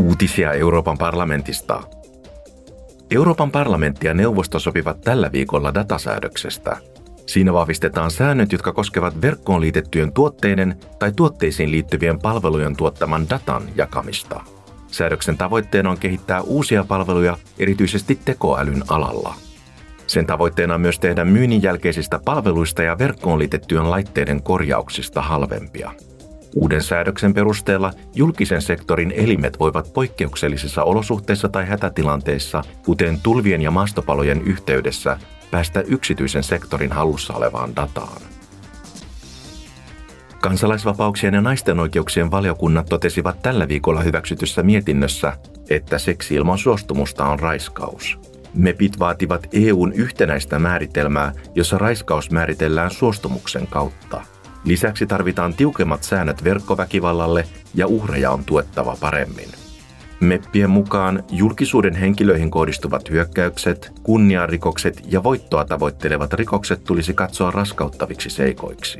Uutisia Euroopan parlamentista. Euroopan parlamentti ja neuvosto sopivat tällä viikolla datasäädöksestä. Siinä vahvistetaan säännöt, jotka koskevat verkkoon liitettyjen tuotteiden tai tuotteisiin liittyvien palvelujen tuottaman datan jakamista. Säädöksen tavoitteena on kehittää uusia palveluja erityisesti tekoälyn alalla. Sen tavoitteena on myös tehdä myynnin jälkeisistä palveluista ja verkkoon liitettyjen laitteiden korjauksista halvempia. Uuden säädöksen perusteella julkisen sektorin elimet voivat poikkeuksellisissa olosuhteissa tai hätätilanteissa, kuten tulvien ja maastopalojen yhteydessä, päästä yksityisen sektorin hallussa olevaan dataan. Kansalaisvapauksien ja naisten oikeuksien valiokunnat totesivat tällä viikolla hyväksytyssä mietinnössä, että seksi ilman suostumusta on raiskaus. MEPit vaativat EUn yhtenäistä määritelmää, jossa raiskaus määritellään suostumuksen kautta. Lisäksi tarvitaan tiukemmat säännöt verkkoväkivallalle ja uhreja on tuettava paremmin. Meppien mukaan julkisuuden henkilöihin kohdistuvat hyökkäykset, kunniarikokset ja voittoa tavoittelevat rikokset tulisi katsoa raskauttaviksi seikoiksi.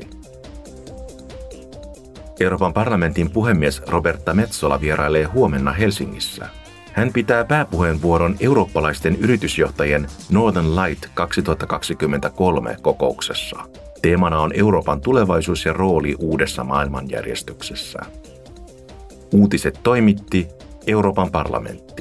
Euroopan parlamentin puhemies Roberta Metsola vierailee huomenna Helsingissä. Hän pitää pääpuheenvuoron eurooppalaisten yritysjohtajien Northern Light 2023 kokouksessa. Teemana on Euroopan tulevaisuus ja rooli uudessa maailmanjärjestyksessä. Uutiset toimitti Euroopan parlamentti.